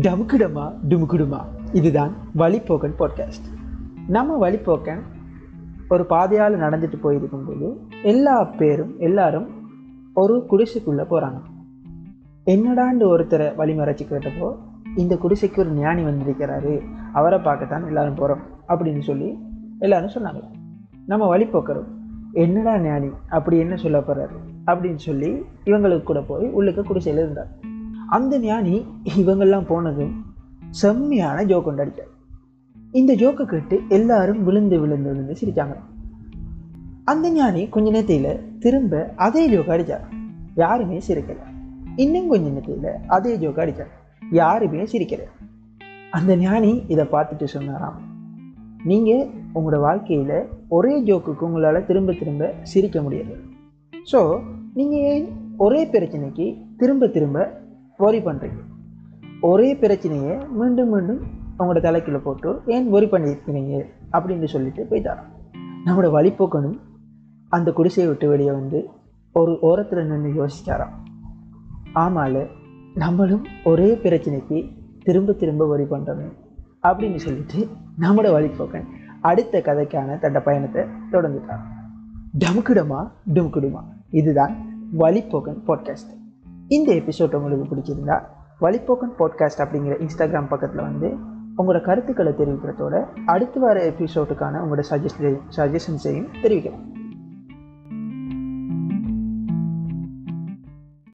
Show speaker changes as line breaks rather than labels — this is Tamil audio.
டமுக்குடமா டுமுக்குடுமா. இதுதான் வழிப்போக்கன் பாட்காஸ்ட் நம்ம வழிப்போக்கன் ஒரு பாதையால் நடந்துட்டு போயிருக்கும்போது எல்லா பேரும் எல்லாரும் ஒரு குடிசைக்குள்ளே போகிறாங்க என்னடாண்டு ஒருத்தரை வழிமறைச்சி கேட்டப்போ இந்த குடிசைக்கு ஒரு ஞானி வந்திருக்கிறாரு. அவரை பார்க்கத்தான் எல்லாரும் போகிறோம் அப்படின்னு சொல்லி எல்லாரும் சொன்னாங்க. நம்ம வழிப்போக்கரும் என்னடா ஞானி அப்படி என்ன சொல்ல போகிறாரு அப்படின்னு சொல்லி இவங்களுக்கு கூட போய் உள்ளுக்கு குடிசையில் இருந்தார். அந்த ஞானி இவங்கெல்லாம் போனதும் செம்மையான ஜோக் கொண்டாடிட்டார் இந்த ஜோக்கை கேட்டு எல்லாரும் விழுந்து விழுந்து விழுந்து சிரிச்சாங்க. அந்த ஞானி கொஞ்ச நேரத்தில் திரும்ப அதே ஜோக் அடித்தார் யாருமே சிரிக்கல. இன்னும் கொஞ்ச நேரத்தில் அதே ஜோக் அடித்தார் யாருமே சிரிக்கல. அந்த ஞானி இதை பார்த்துட்டு சொன்னாராம். நீங்கள் உங்களோட வாழ்க்கையில் ஒரே ஜோக்குக்கு உங்களால் திரும்ப திரும்ப சிரிக்க முடியாது. ஸோ நீங்கள் ஏன் ஒரே பிரச்சனைக்கு திரும்ப திரும்ப ஒரி பண்ணுறீங்க ஒரே பிரச்சனையை மீண்டும் மீண்டும் அவங்களோட தலைக்கில் போட்டு ஏன் ஒரி பண்ணியிருக்கிறீங்க அப்படின்னு சொல்லிட்டு போய்த்தாராம் நம்மளோட வழிபோக்கனும் அந்த குடிசையை விட்டு வெளியே வந்து ஒரு ஓரத்தில் நின்று யோசிச்சாராம். ஆமால நம்மளும் ஒரே பிரச்சனைக்கு திரும்ப திரும்ப ஒரி பண்ணுறோமே அப்படின்னு சொல்லிட்டு நம்மளோட வழிபோக்கன் அடுத்த கதைக்கான தன்னோட பயணத்தை தொடர்ந்துட்டார் டமுக்குடமா டுமுக்குடுமா இதுதான் வழிபோக்கன் பாட்காஸ்ட் இந்த எபிசோட் உங்களுக்கு பிடிச்சிருந்தா வழிப்போக்கன் பாட்காஸ்ட் அப்படிங்கிற இன்ஸ்டாகிராம் பக்கத்தில் வந்து உங்களோட கருத்துக்களை தெரிவிக்கிறதோட அடுத்து வர எபிசோட்டுக்கான உங்களோட சஜஸ்ட் சஜஷன்ஸையும் தெரிவிக்கலாம்.